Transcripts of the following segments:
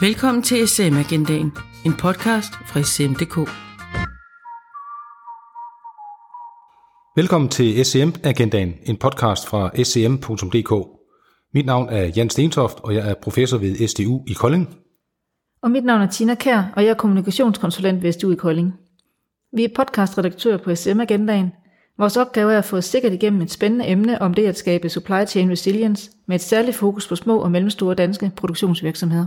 Velkommen til SM Agendaen, en podcast fra SM.dk. Velkommen til SM Agendaen, en podcast fra scm.dk. Mit navn er Jan Stentoft, og jeg er professor ved SDU i Kolding. Og mit navn er Tina Kær, og jeg er kommunikationskonsulent ved SDU i Kolding. Vi er podcastredaktører på SM Agendaen. Vores opgave er at få sikkert igennem et spændende emne om det at skabe supply chain resilience med et særligt fokus på små og mellemstore danske produktionsvirksomheder.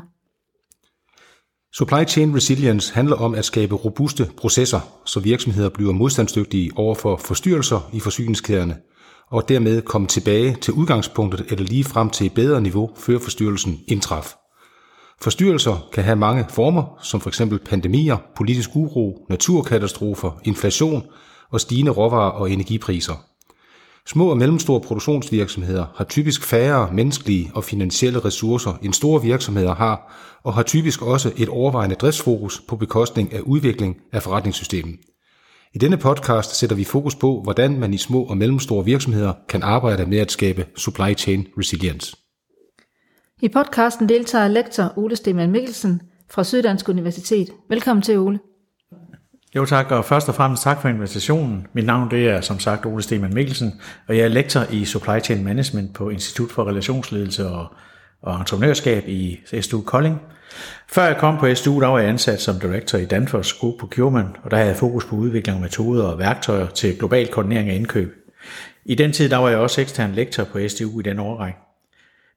Supply chain resilience handler om at skabe robuste processer, så virksomheder bliver modstandsdygtige over for forstyrrelser i forsyningskæderne, og dermed komme tilbage til udgangspunktet eller lige frem til et bedre niveau, før forstyrrelsen indtraf. Forstyrrelser kan have mange former, som f.eks. pandemier, politisk uro, naturkatastrofer, inflation og stigende råvarer- og energipriser. Små og mellemstore produktionsvirksomheder har typisk færre menneskelige og finansielle ressourcer end store virksomheder har, og har typisk også et overvejende driftsfokus på bekostning af udvikling af forretningssystemet. I denne podcast sætter vi fokus på, hvordan man i små og mellemstore virksomheder kan arbejde med at skabe supply chain resilience. I podcasten deltager lektor Ole Stemann Mikkelsen fra Syddansk Universitet. Velkommen til, Ole. Jo tak, og først og fremmest tak for invitationen. Mit navn det er som sagt Ole Stemann Mikkelsen, og jeg er lektor i Supply Chain Management på Institut for Relationsledelse og, og Entreprenørskab i SDU Kolding. Før jeg kom på SDU, der var jeg ansat som director i Danfoss Group Procurement, og der havde jeg fokus på udvikling af metoder og værktøjer til global koordinering af indkøb. I den tid der var jeg også ekstern lektor på SDU i den årrække.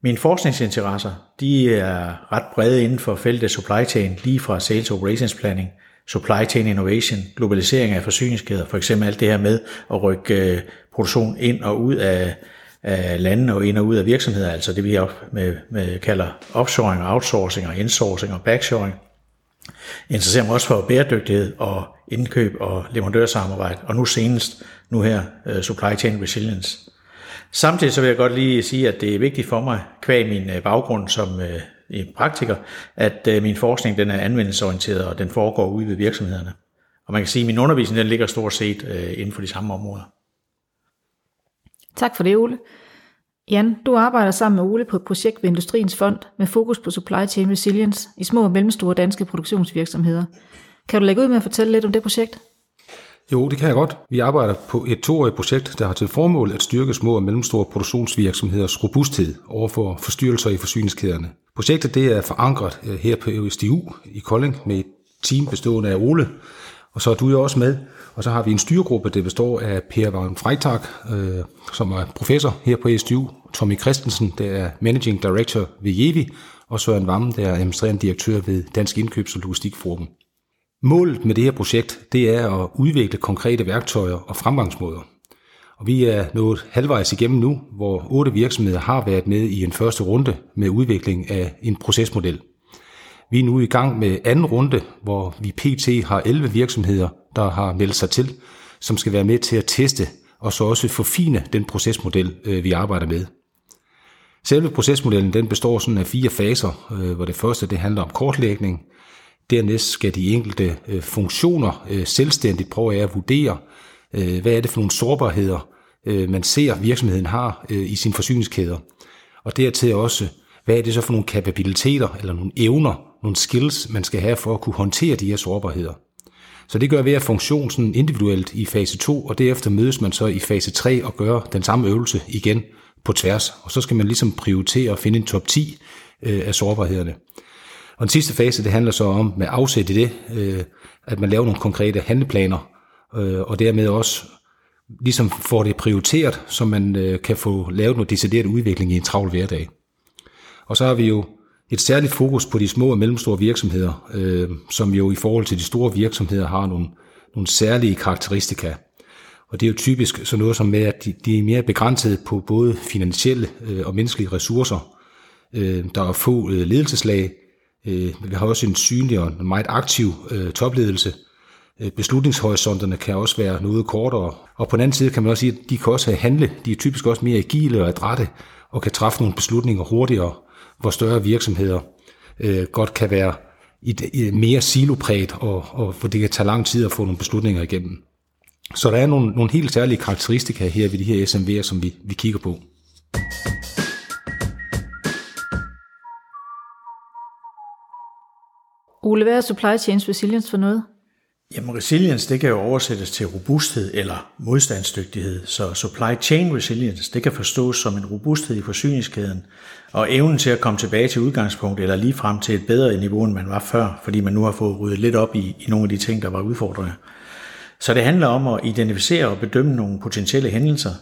Mine forskningsinteresser de er ret brede inden for feltet supply chain, lige fra sales operations planning – supply chain innovation, globalisering af forsyningskæder, for eksempel alt det her med at rykke øh, produktion ind og ud af, af landene og ind og ud af virksomheder, altså det vi med, med kalder offshoring og outsourcing og insourcing og backshoring. Jeg interesserer mig også for bæredygtighed og indkøb og leverandørsamarbejde, og nu senest, nu her, øh, supply chain resilience. Samtidig så vil jeg godt lige sige, at det er vigtigt for mig, kvæg min øh, baggrund som i praktiker, at øh, min forskning den er anvendelsesorienteret, og den foregår ude ved virksomhederne. Og man kan sige, at min undervisning den ligger stort set øh, inden for de samme områder. Tak for det, Ole. Jan, du arbejder sammen med Ole på et projekt ved Industriens Fond med fokus på supply chain resilience i små og mellemstore danske produktionsvirksomheder. Kan du lægge ud med at fortælle lidt om det projekt? Jo, det kan jeg godt. Vi arbejder på et toårigt projekt, der har til formål at styrke små og mellemstore produktionsvirksomheders robusthed overfor forstyrrelser i forsyningskæderne. Projektet det er forankret øh, her på SDU i Kolding med et team bestående af Ole, og så er du jo også med. Og så har vi en styregruppe, der består af Per Vagn Freitag, øh, som er professor her på SDU, Tommy Christensen, der er Managing Director ved Jevi, og Søren Vammen, der er administrerende direktør ved Dansk Indkøbs- og Logistikforum. Målet med det her projekt, det er at udvikle konkrete værktøjer og fremgangsmåder. Og vi er nået halvvejs igennem nu, hvor otte virksomheder har været med i en første runde med udvikling af en procesmodel. Vi er nu i gang med anden runde, hvor vi pt. har 11 virksomheder, der har meldt sig til, som skal være med til at teste og så også forfine den procesmodel, øh, vi arbejder med. Selve procesmodellen den består sådan af fire faser, øh, hvor det første det handler om kortlægning, Dernæst skal de enkelte øh, funktioner øh, selvstændigt prøve at vurdere, øh, hvad er det for nogle sårbarheder, øh, man ser virksomheden har øh, i sine forsyningskæder. Og dertil også, hvad er det så for nogle kapabiliteter eller nogle evner, nogle skills, man skal have for at kunne håndtere de her sårbarheder. Så det gør hver funktion sådan individuelt i fase 2, og derefter mødes man så i fase 3 og gør den samme øvelse igen på tværs. Og så skal man ligesom prioritere og finde en top 10 øh, af sårbarhederne. Og den sidste fase, det handler så om med afsæt i det, øh, at man laver nogle konkrete handleplaner, øh, og dermed også ligesom får det prioriteret, så man øh, kan få lavet noget decideret udvikling i en travl hverdag. Og så har vi jo et særligt fokus på de små og mellemstore virksomheder, øh, som jo i forhold til de store virksomheder har nogle, nogle særlige karakteristika. Og det er jo typisk sådan noget som med, at de, de er mere begrænset på både finansielle øh, og menneskelige ressourcer. Øh, der er få øh, ledelseslag, Øh, vi har også en synlig og en meget aktiv øh, topledelse. Øh, beslutningshorisonterne kan også være noget kortere. Og på den anden side kan man også sige, at de kan også have handle. De er typisk også mere agile og adrette og kan træffe nogle beslutninger hurtigere, hvor større virksomheder øh, godt kan være i, mere silopræget, og, og hvor det kan tage lang tid at få nogle beslutninger igennem. Så der er nogle, nogle helt særlige karakteristika her ved de her SMV'er, som vi, vi kigger på. Ole, hvad er supply chains resilience for noget? Jamen resilience, det kan jo oversættes til robusthed eller modstandsdygtighed. Så supply chain resilience, det kan forstås som en robusthed i forsyningskæden og evnen til at komme tilbage til udgangspunkt eller lige frem til et bedre niveau, end man var før, fordi man nu har fået ryddet lidt op i, i nogle af de ting, der var udfordringer. Så det handler om at identificere og bedømme nogle potentielle hændelser,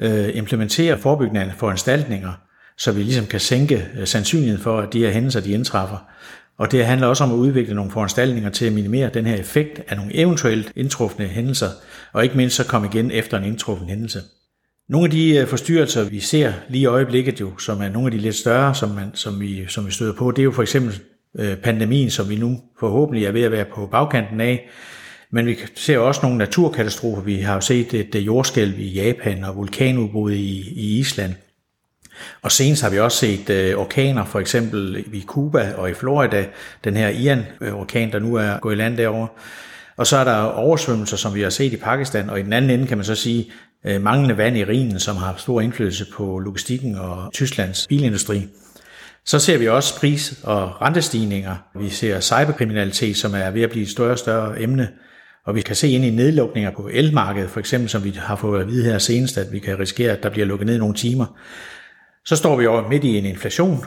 øh, implementere forebyggende foranstaltninger, så vi ligesom kan sænke øh, sandsynligheden for, at de her hændelser de indtræffer. Og det handler også om at udvikle nogle foranstaltninger til at minimere den her effekt af nogle eventuelt indtrufne hændelser, og ikke mindst så komme igen efter en indtruffen hændelse. Nogle af de øh, forstyrrelser, vi ser lige i øjeblikket jo, som er nogle af de lidt større, som, man, som, vi, som vi støder på, det er jo for eksempel øh, pandemien, som vi nu forhåbentlig er ved at være på bagkanten af. Men vi ser også nogle naturkatastrofer. Vi har jo set et jordskælv i Japan og vulkanudbrud i, i Island. Og senest har vi også set øh, orkaner, for eksempel i Cuba og i Florida, den her Ian-orkan, der nu er gået i land derovre. Og så er der oversvømmelser, som vi har set i Pakistan, og i den anden ende kan man så sige øh, manglende vand i Rhinen, som har stor indflydelse på logistikken og Tysklands bilindustri. Så ser vi også pris- og rentestigninger. Vi ser cyberkriminalitet, som er ved at blive et større og større emne. Og vi kan se ind i nedlukninger på elmarkedet, for eksempel som vi har fået at vide her senest, at vi kan risikere, at der bliver lukket ned nogle timer. Så står vi over midt i en inflation,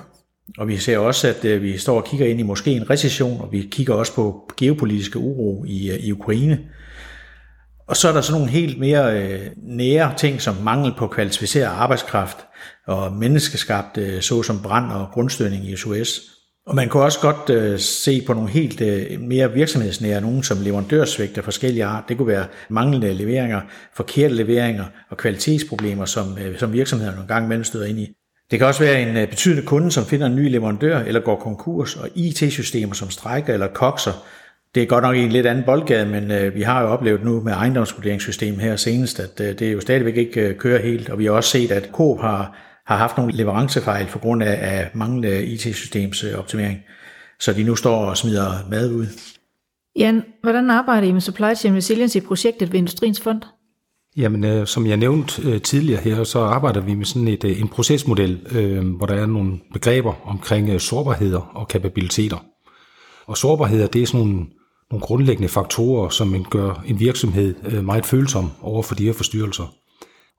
og vi ser også, at øh, vi står og kigger ind i måske en recession, og vi kigger også på geopolitiske uro i, øh, i Ukraine. Og så er der sådan nogle helt mere øh, nære ting, som mangel på kvalificeret arbejdskraft og menneskeskabt, øh, såsom brand og grundstødning i SOS. Og man kan også godt øh, se på nogle helt øh, mere virksomhedsnære, nogen som leverandørsvigt af forskellige art. Det kunne være manglende leveringer, forkerte leveringer og kvalitetsproblemer, som, øh, som virksomhederne nogle gange imellem støder ind i. Det kan også være en øh, betydende kunde, som finder en ny leverandør eller går konkurs, og IT-systemer som strækker eller kokser. Det er godt nok en lidt anden boldgade, men øh, vi har jo oplevet nu med ejendomsvurderingssystemet her senest, at øh, det jo stadigvæk ikke kører helt, og vi har også set, at Coop har, har haft nogle leverancefejl for grund af, af manglende IT-systems optimering, så de nu står og smider mad ud. Jan, hvordan arbejder I med Supply Chain Resilience i projektet ved Industriens Fond? Jamen, øh, som jeg nævnte øh, tidligere her, så arbejder vi med sådan et, øh, en procesmodel, øh, hvor der er nogle begreber omkring øh, sårbarheder og kapabiliteter. Og sårbarheder, det er sådan nogle, nogle grundlæggende faktorer, som man gør en virksomhed øh, meget følsom over for de her forstyrrelser.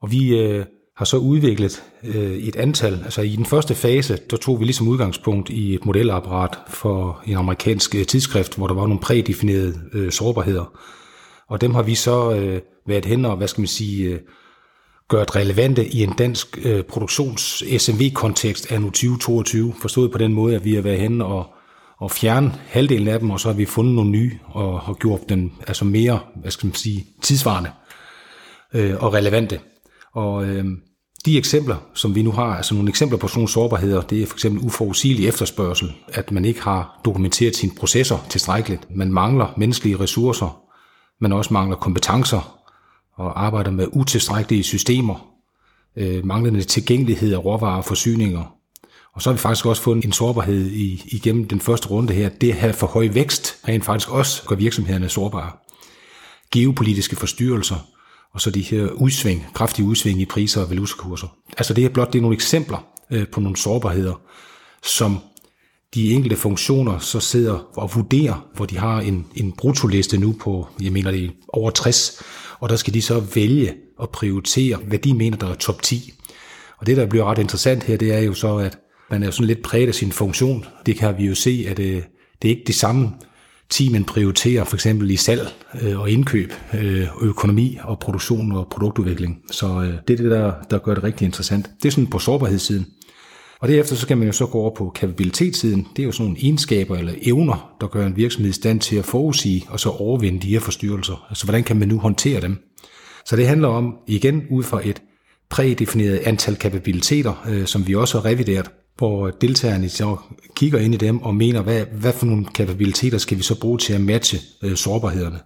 Og vi øh, har så udviklet øh, et antal, altså i den første fase, der tog vi ligesom udgangspunkt i et modelapparat for en amerikansk øh, tidsskrift, hvor der var nogle prædefinerede øh, sårbarheder. Og dem har vi så øh, været hen og, hvad skal man sige, øh, gjort relevante i en dansk øh, produktions-SMV-kontekst af nu 2022, forstået på den måde, at vi har været hen og, og fjerne halvdelen af dem, og så har vi fundet nogle nye og har gjort dem altså mere, hvad skal man sige, tidsvarende øh, og relevante. Og øh, de eksempler, som vi nu har, altså nogle eksempler på sådan nogle sårbarheder, det er for eksempel uforudsigelig efterspørgsel, at man ikke har dokumenteret sine processer tilstrækkeligt. Man mangler menneskelige ressourcer, man også mangler kompetencer og arbejder med utilstrækkelige systemer, øh, manglende tilgængelighed af råvarer og forsyninger. Og så har vi faktisk også fået en sårbarhed i, igennem den første runde her. Det her for høj vækst rent faktisk også gør virksomhederne sårbare. Geopolitiske forstyrrelser, og så de her udsving, kraftige udsving i priser og valutakurser. Altså det er blot det er nogle eksempler øh, på nogle sårbarheder, som de enkelte funktioner så sidder og vurderer, hvor de har en, en brutoliste nu på, jeg mener det er over 60, og der skal de så vælge og prioritere, hvad de mener, der er top 10. Og det, der bliver ret interessant her, det er jo så, at man er sådan lidt præget af sin funktion. Det kan vi jo se, at det, øh, det er ikke det samme 10, man prioriterer for eksempel i salg øh, og indkøb, øh, økonomi og produktion og produktudvikling. Så øh, det er det, der, der gør det rigtig interessant. Det er sådan på sårbarhedssiden. Og derefter så kan man jo så gå over på kapabilitetssiden. Det er jo sådan nogle egenskaber eller evner, der gør en virksomhed i stand til at forudsige og så overvinde de her forstyrrelser. Altså hvordan kan man nu håndtere dem? Så det handler om, igen ud fra et prædefineret antal kapabiliteter, øh, som vi også har revideret, hvor deltagerne så kigger ind i dem og mener, hvad, hvad for nogle kapabiliteter skal vi så bruge til at matche øh, sårbarhederne.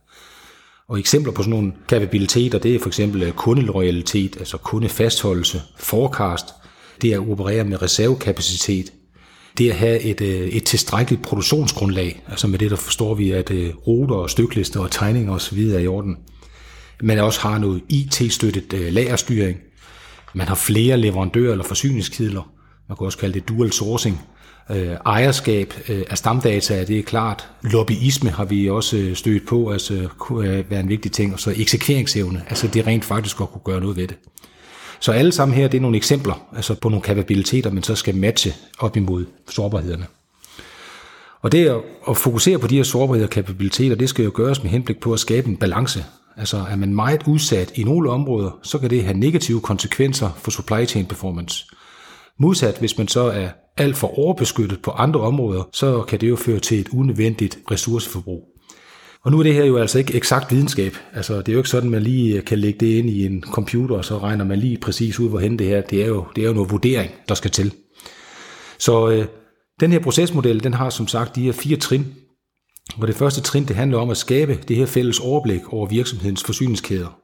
Og eksempler på sådan nogle kapabiliteter, det er for eksempel øh, kundeloyalitet, altså kundefastholdelse, forecast, det at operere med reservekapacitet, det at have et, øh, et tilstrækkeligt produktionsgrundlag, altså med det der forstår vi, at øh, ruter og styklister og tegninger osv. er i orden. Man også har noget IT-støttet øh, lagerstyring, man har flere leverandører eller forsyningskilder. Man kan også kalde det dual sourcing. Ejerskab af stamdata, det er klart. Lobbyisme har vi også stødt på, altså kunne være en vigtig ting. Og så eksekveringsevne, altså det rent faktisk at kunne gøre noget ved det. Så alle sammen her, det er nogle eksempler altså på nogle kapabiliteter, man så skal matche op imod sårbarhederne. Og det at fokusere på de her sårbarheder og kapabiliteter, det skal jo gøres med henblik på at skabe en balance. Altså er man meget udsat i nogle områder, så kan det have negative konsekvenser for supply chain performance. Modsat, hvis man så er alt for overbeskyttet på andre områder, så kan det jo føre til et unødvendigt ressourceforbrug. Og nu er det her jo altså ikke eksakt videnskab. Altså, det er jo ikke sådan, man lige øh, kan lægge det ind i en computer, og så regner man lige præcis ud, hvorhen det her. Det er jo, det er jo noget vurdering, der skal til. Så øh, den her procesmodel, den har som sagt de her fire trin. Og det første trin, det handler om at skabe det her fælles overblik over virksomhedens forsyningskæder.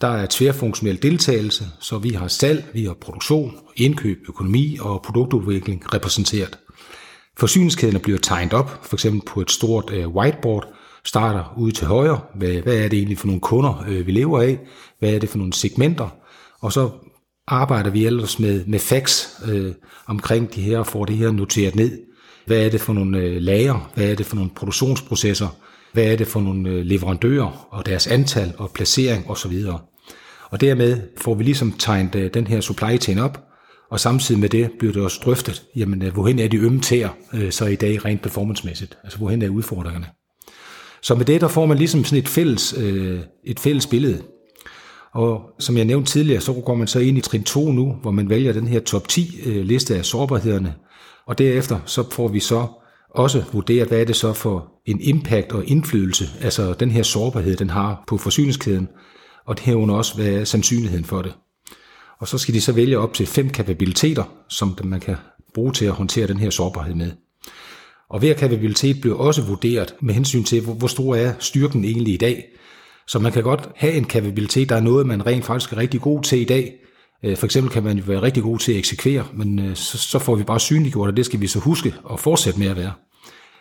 Der er tværfunktionel deltagelse, så vi har salg, vi har produktion, indkøb, økonomi og produktudvikling repræsenteret. Forsyningskæderne bliver tegnet op, for eksempel på et stort øh, whiteboard, starter ude til højre, hvad, hvad er det egentlig for nogle kunder, øh, vi lever af, hvad er det for nogle segmenter, og så arbejder vi ellers med, med fax øh, omkring de her, og får det her noteret ned. Hvad er det for nogle øh, lager, hvad er det for nogle produktionsprocesser, hvad er det for nogle øh, leverandører og deres antal og placering osv. Og dermed får vi ligesom tegnet øh, den her supply chain op, og samtidig med det bliver det også drøftet, jamen øh, hvorhen er de ømme tæer øh, så i dag rent performancemæssigt, altså hvorhen er udfordringerne. Så med det, der får man ligesom sådan et fælles, øh, et fælles billede. Og som jeg nævnte tidligere, så går man så ind i trin 2 nu, hvor man vælger den her top 10 øh, liste af sårbarhederne. Og derefter så får vi så også vurderet, hvad er det så for en impact og indflydelse, altså den her sårbarhed, den har på forsyningskæden, og det herunder også, hvad er sandsynligheden for det. Og så skal de så vælge op til fem kapabiliteter, som man kan bruge til at håndtere den her sårbarhed med. Og hver kapabilitet bliver også vurderet med hensyn til, hvor stor er styrken egentlig i dag. Så man kan godt have en kapabilitet, der er noget, man rent faktisk er rigtig god til i dag. Øh, for eksempel kan man jo være rigtig god til at eksekvere, men øh, så får vi bare synliggjort, og det skal vi så huske og fortsætte med at være.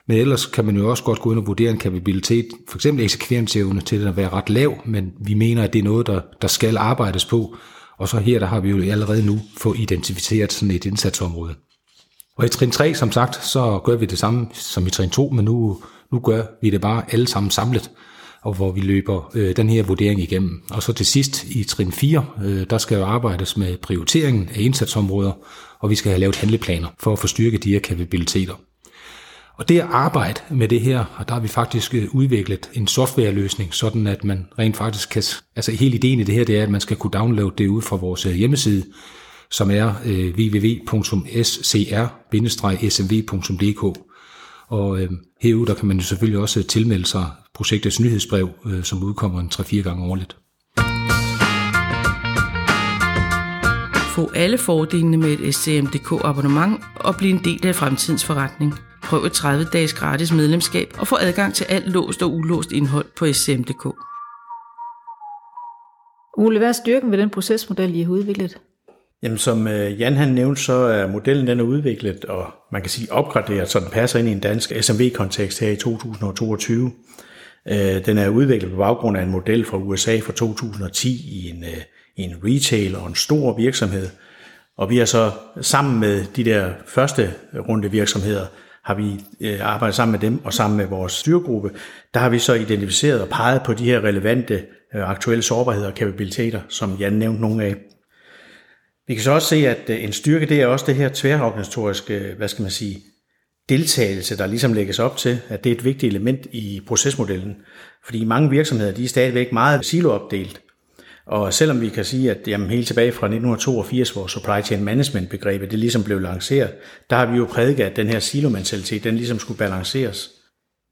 Men ellers kan man jo også godt gå ind og vurdere en kapabilitet, for eksempel eksekveringsevne til at være ret lav, men vi mener, at det er noget, der, der skal arbejdes på. Og så her, der har vi jo allerede nu fået identificeret sådan et indsatsområde. Og i trin 3, som sagt, så gør vi det samme som i trin 2, men nu, nu gør vi det bare alle sammen samlet, og hvor vi løber øh, den her vurdering igennem. Og så til sidst i trin 4, øh, der skal jo arbejdes med prioriteringen af indsatsområder, og vi skal have lavet handleplaner for at forstyrke de her kapabiliteter. Og det at arbejde med det her, og der har vi faktisk øh, udviklet en softwareløsning, sådan at man rent faktisk kan, altså hele ideen i det her, det er, at man skal kunne downloade det ud fra vores øh, hjemmeside, som er øh, www.scr-smv.dk. Og øh, herude, der kan man jo selvfølgelig også tilmelde sig projektets nyhedsbrev, øh, som udkommer en 3-4 gange årligt. Få alle fordelene med et SCMDK abonnement og blive en del af fremtidens forretning. Prøv et 30 dages gratis medlemskab og få adgang til alt låst og ulåst indhold på scm.dk. Ole, hvad er styrken ved den procesmodel, I har udviklet? Jamen, som øh, Jan han nævnte, så er modellen den er udviklet, og man kan sige opgraderet, så den passer ind i en dansk SMV-kontekst her i 2022. Øh, den er udviklet på baggrund af en model fra USA fra 2010 i en, øh, i en retail og en stor virksomhed. Og vi har så sammen med de der første runde virksomheder har vi arbejdet sammen med dem og sammen med vores styregruppe, der har vi så identificeret og peget på de her relevante aktuelle sårbarheder og kapabiliteter, som Jan nævnte nogle af. Vi kan så også se, at øh, en styrke, det er også det her tværorganisatoriske, øh, hvad skal man sige, deltagelse, der ligesom lægges op til, at det er et vigtigt element i procesmodellen. Fordi mange virksomheder, de er stadigvæk meget siloopdelt. Og selvom vi kan sige, at jamen, helt tilbage fra 1982, hvor supply chain management begrebet det ligesom blev lanceret, der har vi jo prædiket, at den her silomentalitet, den ligesom skulle balanceres.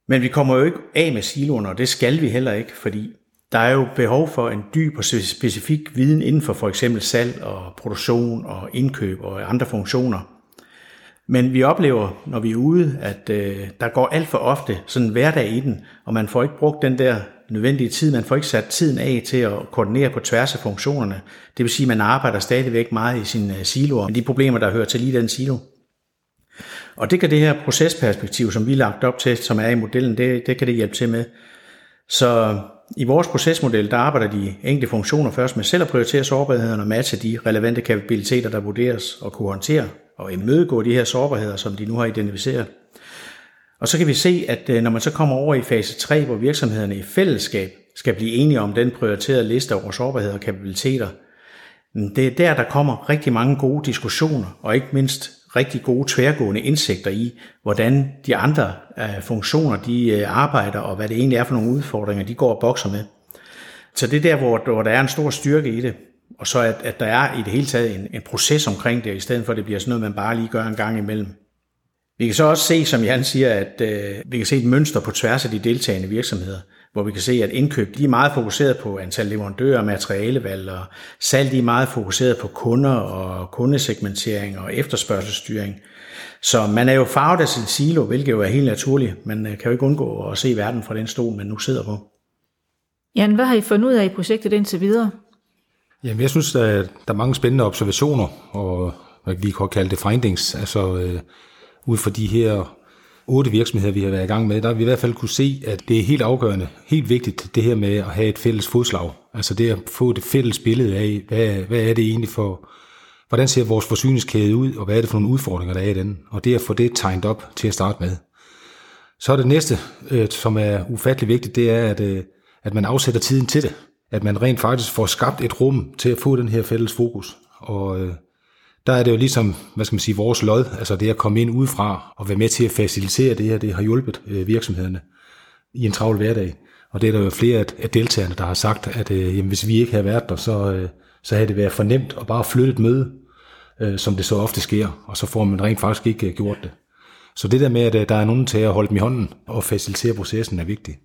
Men vi kommer jo ikke af med siloerne, og det skal vi heller ikke, fordi der er jo behov for en dyb og specifik viden inden for for eksempel salg og produktion og indkøb og andre funktioner. Men vi oplever, når vi er ude, at øh, der går alt for ofte sådan en hverdag i den, og man får ikke brugt den der nødvendige tid. Man får ikke sat tiden af til at koordinere på tværs af funktionerne. Det vil sige, at man arbejder stadigvæk meget i sine øh, siloer, med de problemer, der hører til lige den silo. Og det kan det her procesperspektiv, som vi har lagt op til, som er i modellen, det, det kan det hjælpe til med. Så i vores procesmodel, der arbejder de enkelte funktioner først med selv at prioritere sårbarhederne og matche de relevante kapabiliteter, der vurderes og kunne håndtere og imødegå de her sårbarheder, som de nu har identificeret. Og så kan vi se, at øh, når man så kommer over i fase 3, hvor virksomhederne i fællesskab skal blive enige om den prioriterede liste over sårbarheder og kapabiliteter, mm, det er der, der kommer rigtig mange gode diskussioner, og ikke mindst rigtig gode tværgående indsigter i, hvordan de andre øh, funktioner de øh, arbejder, og hvad det egentlig er for nogle udfordringer, de går og bokser med. Så det er der, hvor, hvor der er en stor styrke i det, og så at, at der er i det hele taget en, en proces omkring det, i stedet for at det bliver sådan noget, man bare lige gør en gang imellem. Vi kan så også se, som Jan siger, at øh, vi kan se et mønster på tværs af de deltagende virksomheder, hvor vi kan se, at indkøb de er meget fokuseret på antal leverandører, materialevalg, og salg de er meget fokuseret på kunder og kundesegmentering og efterspørgselsstyring. Så man er jo farvet af sin silo, hvilket jo er helt naturligt. Man øh, kan jo ikke undgå at se verden fra den stol, man nu sidder på. Jan, hvad har I fundet ud af i projektet indtil videre? Jamen, jeg synes, at der er mange spændende observationer, og hvad vi kan kalde det findings, altså øh, ud fra de her otte virksomheder, vi har været i gang med, der har vi i hvert fald kunne se, at det er helt afgørende, helt vigtigt, det her med at have et fælles fodslag. Altså det at få det fælles billede af, hvad, hvad er det egentlig for, hvordan ser vores forsyningskæde ud, og hvad er det for nogle udfordringer, der er i den. Og det at få det tegnet op til at starte med. Så er det næste, øh, som er ufattelig vigtigt, det er, at, øh, at man afsætter tiden til det. At man rent faktisk får skabt et rum til at få den her fælles fokus. Og øh, der er det jo ligesom, hvad skal man sige, vores lod, altså det at komme ind udefra og være med til at facilitere det her, det har hjulpet øh, virksomhederne i en travl hverdag. Og det er der jo flere af deltagerne, der har sagt, at øh, jamen, hvis vi ikke havde været der, så, øh, så havde det været for nemt at bare flytte et møde, øh, som det så ofte sker, og så får man rent faktisk ikke øh, gjort det. Så det der med, at øh, der er nogen til at holde dem i hånden og facilitere processen, er vigtigt.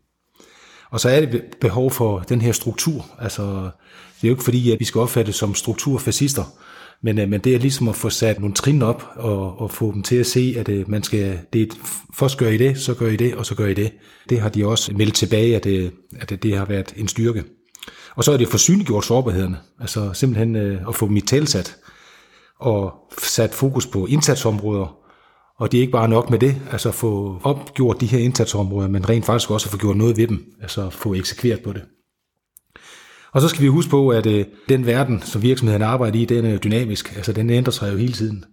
Og så er det behov for den her struktur. Altså, det er jo ikke fordi, at vi skal opfattes som strukturfascister, men, øh, men det er ligesom at få sat nogle trin op og, og få dem til at se, at øh, man skal, det, først gør I det, så gør I det, og så gør I det. Det har de også meldt tilbage, at det, at det, det har været en styrke. Og så er det for synliggjort sårbarhederne, altså simpelthen øh, at få dem i talsat og sat fokus på indsatsområder, og det er ikke bare nok med det, altså få opgjort de her indsatsområder, men rent faktisk også få gjort noget ved dem, altså få eksekveret på det. Og så skal vi huske på, at øh, den verden, som virksomheden arbejder i, den er jo dynamisk. Altså den ændrer sig jo hele tiden.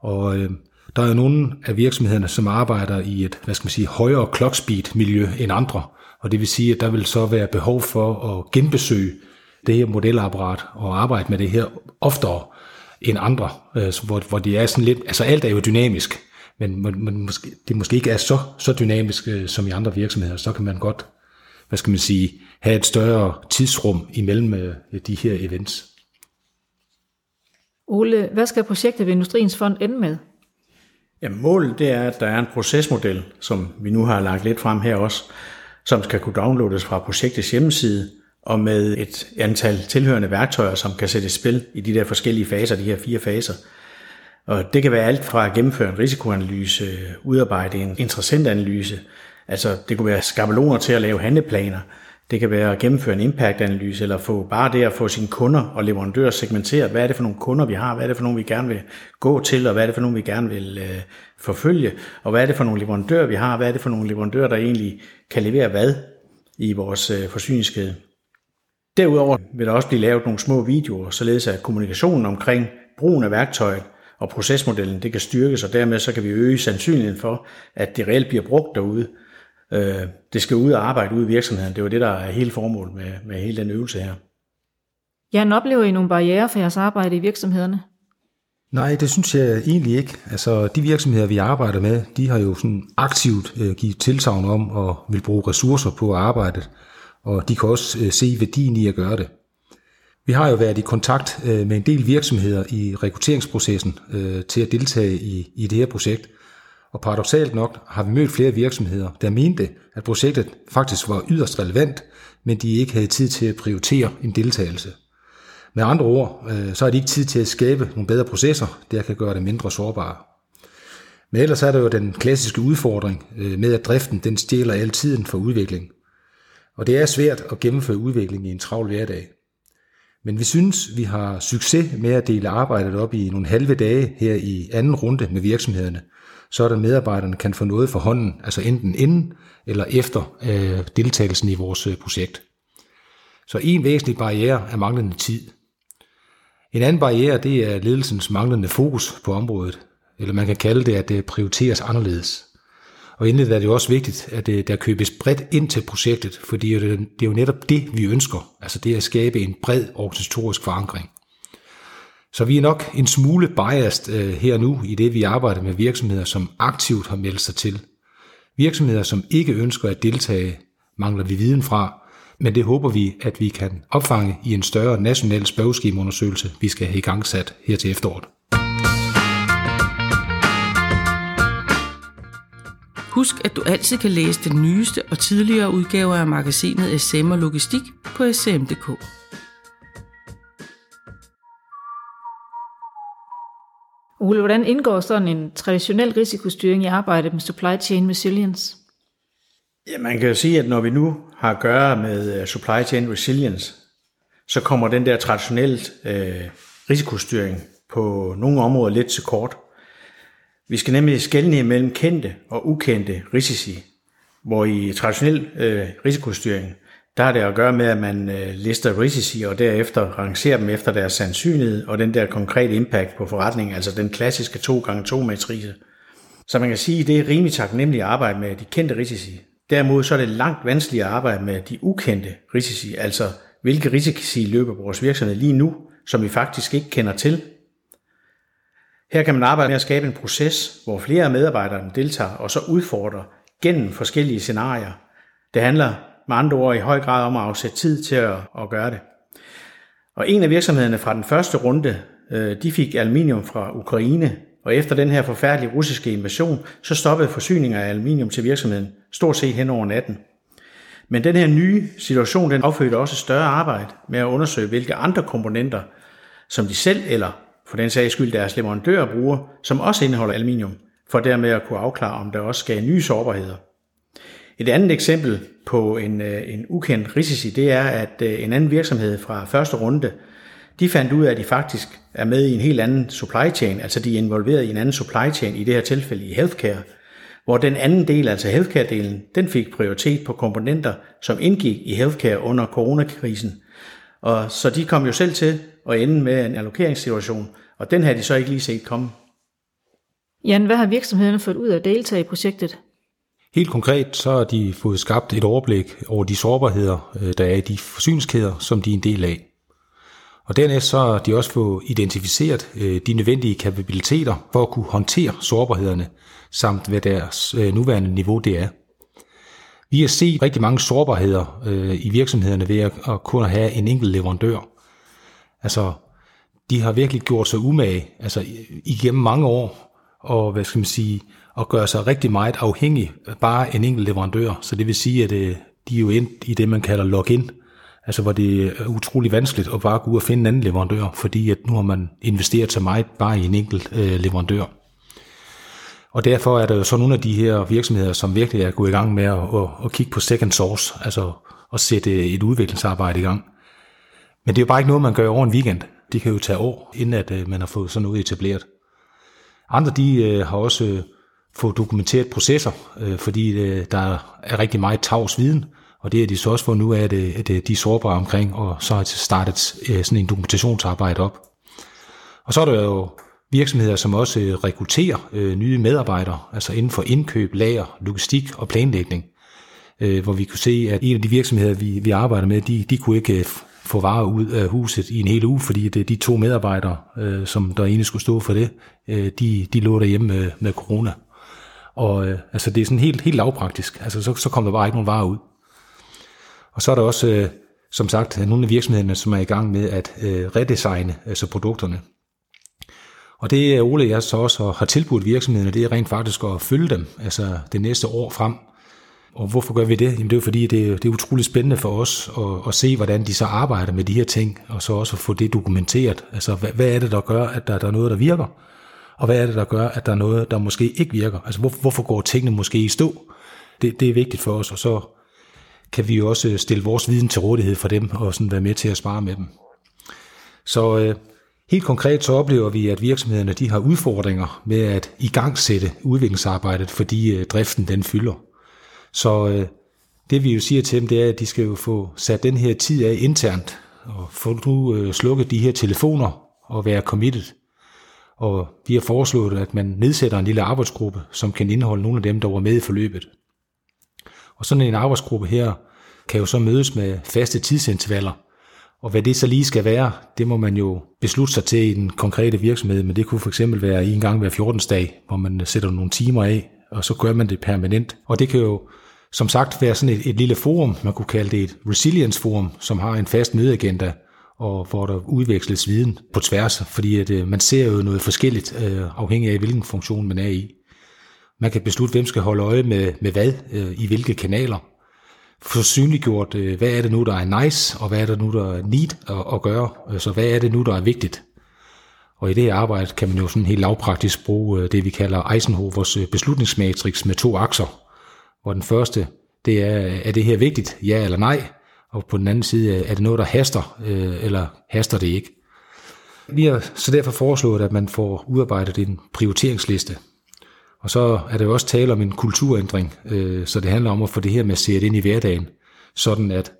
Og øh, der er jo nogle af virksomhederne, som arbejder i et, hvad skal man sige, højere clock speed miljø end andre. Og det vil sige, at der vil så være behov for at genbesøge det her modelapparat og arbejde med det her oftere end andre, øh, hvor, hvor det er sådan lidt, altså alt er jo dynamisk, men, men måske, det måske ikke er så, så dynamisk øh, som i andre virksomheder, så kan man godt, hvad skal man sige, have et større tidsrum imellem øh, de her events. Ole, hvad skal projektet ved Industriens Fond ende med? Ja, målet det er, at der er en procesmodel, som vi nu har lagt lidt frem her også, som skal kunne downloades fra projektets hjemmeside, og med et antal tilhørende værktøjer, som kan sættes i spil i de der forskellige faser, de her fire faser. Og det kan være alt fra at gennemføre en risikoanalyse, udarbejde en interessentanalyse, altså det kunne være skabeloner til at lave handleplaner, det kan være at gennemføre en impact-analyse, eller få bare det at få sine kunder og leverandører segmenteret. Hvad er det for nogle kunder, vi har? Hvad er det for nogle, vi gerne vil gå til? Og hvad er det for nogle, vi gerne vil øh, forfølge? Og hvad er det for nogle leverandører, vi har? Hvad er det for nogle leverandører, der egentlig kan levere hvad i vores øh, forsyningskæde? Derudover vil der også blive lavet nogle små videoer, således at kommunikationen omkring brugen af værktøjet og procesmodellen, det kan styrkes, og dermed så kan vi øge sandsynligheden for, at det reelt bliver brugt derude, Øh, det skal ud og arbejde ude i virksomheden. Det var det, der er hele formålet med, med hele den øvelse her. Jan, oplever I nogle barriere for jeres arbejde i virksomhederne? Nej, det synes jeg egentlig ikke. Altså, de virksomheder, vi arbejder med, de har jo sådan aktivt øh, givet tilsavn om og vil bruge ressourcer på arbejdet, og de kan også øh, se værdien i at gøre det. Vi har jo været i kontakt øh, med en del virksomheder i rekrutteringsprocessen øh, til at deltage i, i det her projekt, og paradoxalt nok har vi mødt flere virksomheder, der mente, at projektet faktisk var yderst relevant, men de ikke havde tid til at prioritere en deltagelse. Med andre ord, øh, så har de ikke tid til at skabe nogle bedre processer, der kan gøre det mindre sårbare. Men ellers er der jo den klassiske udfordring øh, med, at driften den stjæler al tiden for udvikling. Og det er svært at gennemføre udvikling i en travl hverdag. Men vi synes, vi har succes med at dele arbejdet op i nogle halve dage her i anden runde med virksomhederne – så er der medarbejderne kan få noget for hånden, altså enten inden eller efter øh, deltagelsen i vores øh, projekt. Så en væsentlig barriere er manglende tid. En anden barriere det er ledelsens manglende fokus på området. eller man kan kalde det, at det prioriteres anderledes. Og endelig er det jo også vigtigt, at øh, der købes bredt ind til projektet, fordi det er jo netop det, vi ønsker. Altså det at skabe en bred organisatorisk forankring. Så vi er nok en smule biased øh, her nu i det, vi arbejder med virksomheder, som aktivt har meldt sig til. Virksomheder, som ikke ønsker at deltage, mangler vi viden fra, men det håber vi, at vi kan opfange i en større national spørgeskemaundersøgelse, vi skal have i gang sat her til efteråret. Husk, at du altid kan læse den nyeste og tidligere udgaver af magasinet SM og Logistik på sm.dk. Ole, hvordan indgår sådan en traditionel risikostyring i arbejdet med supply chain resilience? Ja, man kan jo sige, at når vi nu har at gøre med øh, supply chain resilience, så kommer den der traditionelle øh, risikostyring på nogle områder lidt til kort. Vi skal nemlig skelne mellem kendte og ukendte risici, hvor i traditionel øh, risikostyring, der har det at gøre med, at man øh, lister risici og derefter rangerer dem efter deres sandsynlighed og den der konkrete impact på forretningen, altså den klassiske 2x2 matrice. Så man kan sige, at det er rimelig taknemmeligt at arbejde med de kendte risici. Derimod så er det langt vanskeligere at arbejde med de ukendte risici, altså hvilke risici løber vores virksomhed lige nu, som vi faktisk ikke kender til. Her kan man arbejde med at skabe en proces, hvor flere af medarbejderne deltager og så udfordrer gennem forskellige scenarier. Det handler med andre ord i høj grad om at afsætte tid til at, at gøre det. Og en af virksomhederne fra den første runde, øh, de fik aluminium fra Ukraine, og efter den her forfærdelige russiske invasion, så stoppede forsyninger af aluminium til virksomheden stort set hen over natten. Men den her nye situation, den affødte også større arbejde med at undersøge, hvilke andre komponenter, som de selv eller for den sags skyld deres leverandører bruger, som også indeholder aluminium, for dermed at kunne afklare, om der også skal nye sårbarheder. Et andet eksempel på en, øh, en ukendt risici, det er, at øh, en anden virksomhed fra første runde, de fandt ud af, at de faktisk er med i en helt anden supply chain, altså de er involveret i en anden supply chain, i det her tilfælde i healthcare, hvor den anden del, altså healthcare-delen, den fik prioritet på komponenter, som indgik i healthcare under coronakrisen. Og så de kom jo selv til at ende med en allokeringssituation, og den havde de så ikke lige set komme. Jan, hvad har virksomhederne fået ud af at deltage i projektet? Helt konkret så har de fået skabt et overblik over de sårbarheder, øh, der er i de forsyningskæder, som de er en del af. Og dernæst så har de også fået identificeret øh, de nødvendige kapabiliteter for at kunne håndtere sårbarhederne, samt hvad deres øh, nuværende niveau det er. Vi har set rigtig mange sårbarheder i virksomhederne ved at kun have en enkelt leverandør. Altså, de har virkelig gjort sig umage, altså igennem mange år, og hvad skal man sige, og gøre sig rigtig meget afhængig af bare en enkelt leverandør. Så det vil sige, at øh, de er jo ind i det, man kalder login, altså hvor det er utrolig vanskeligt at bare gå ud og finde en anden leverandør, fordi at nu har man investeret så meget bare i en enkelt øh, leverandør. Og derfor er der jo så nogle af de her virksomheder, som virkelig er gået i gang med at, at, at kigge på second source, altså at sætte et udviklingsarbejde i gang. Men det er jo bare ikke noget, man gør over en weekend. Det kan jo tage år, inden at øh, man har fået sådan noget etableret. Andre de øh, har også få dokumenteret processer, øh, fordi øh, der er rigtig meget tavs viden, og det er de så også for nu at, øh, at øh, de er sårbare omkring, og så har de startet øh, sådan en dokumentationsarbejde op. Og så er der jo virksomheder, som også rekrutterer nye medarbejdere, altså inden for indkøb, lager, logistik og planlægning, hvor vi kunne se, at en af de virksomheder, vi, vi arbejder med, de, de kunne ikke få varer ud af huset i en hel uge, fordi det, de to medarbejdere, som der egentlig skulle stå for det, de, de lå derhjemme med, med corona. Og øh, altså, det er sådan helt, helt lavpraktisk. Altså, så, så kommer der bare ikke nogen varer ud. Og så er der også, øh, som sagt, nogle af virksomhederne, som er i gang med at øh, redesigne altså produkterne. Og det øh, Ole jeg så også har tilbudt virksomhederne, det er rent faktisk at følge dem, altså det næste år frem. Og hvorfor gør vi det? Jamen det er jo fordi, det er, det er utroligt spændende for os at, at se, hvordan de så arbejder med de her ting, og så også at få det dokumenteret. Altså hvad, hvad er det, der gør, at der, der er noget, der virker? Og hvad er det, der gør, at der er noget, der måske ikke virker? Altså hvor, hvorfor går tingene måske i stå? Det, det er vigtigt for os, og så kan vi jo også stille vores viden til rådighed for dem, og sådan være med til at spare med dem. Så øh, helt konkret så oplever vi, at virksomhederne de har udfordringer med at igangsætte udviklingsarbejdet, fordi øh, driften den fylder. Så øh, det vi jo siger til dem, det er, at de skal jo få sat den her tid af internt, og få nu øh, slukket de her telefoner og være committed og vi har foreslået, at man nedsætter en lille arbejdsgruppe, som kan indeholde nogle af dem, der var med i forløbet. Og sådan en arbejdsgruppe her kan jo så mødes med faste tidsintervaller. Og hvad det så lige skal være, det må man jo beslutte sig til i den konkrete virksomhed, men det kunne for eksempel være en gang hver 14. dag, hvor man sætter nogle timer af, og så gør man det permanent. Og det kan jo som sagt være sådan et, et lille forum, man kunne kalde det et resilience forum, som har en fast mødeagenda, og hvor der udveksles viden på tværs, fordi at, øh, man ser jo noget forskelligt, øh, afhængig af hvilken funktion man er i. Man kan beslutte, hvem skal holde øje med, med hvad, øh, i hvilke kanaler. Få synliggjort, øh, hvad er det nu, der er nice, og hvad er det nu, der er need at, at gøre. Øh, så hvad er det nu, der er vigtigt. Og i det arbejde kan man jo sådan helt lavpraktisk bruge øh, det, vi kalder Eisenhowers øh, beslutningsmatrix med to akser, hvor den første, det er, er det her vigtigt, ja eller nej, og på den anden side, er det noget, der haster, øh, eller haster det ikke. Vi har så derfor foreslået, at man får udarbejdet en prioriteringsliste. Og så er der jo også tale om en kulturændring, øh, så det handler om at få det her med at se det ind i hverdagen, sådan at,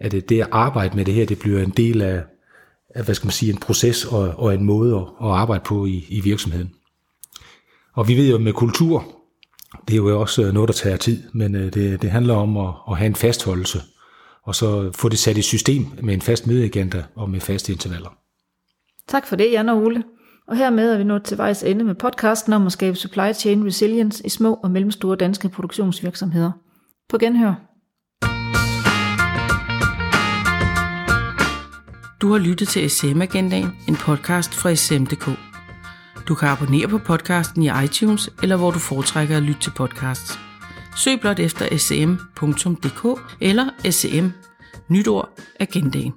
at det at arbejde med det her, det bliver en del af, af hvad skal man sige, en proces og, og en måde at, at arbejde på i, i virksomheden. Og vi ved jo med kultur, det er jo også noget, der tager tid, men øh, det, det handler om at, at have en fastholdelse, og så få det sat i system med en fast mødeagenda og med faste intervaller. Tak for det, Jan og Ole. Og hermed er vi nået til vejs ende med podcasten om at skabe supply chain resilience i små og mellemstore danske produktionsvirksomheder. På genhør. Du har lyttet til SM Agendaen, en podcast fra SM.dk. Du kan abonnere på podcasten i iTunes, eller hvor du foretrækker at lytte til podcasts. Søg blot efter sm.dk eller sm, nyt ord, agendaen.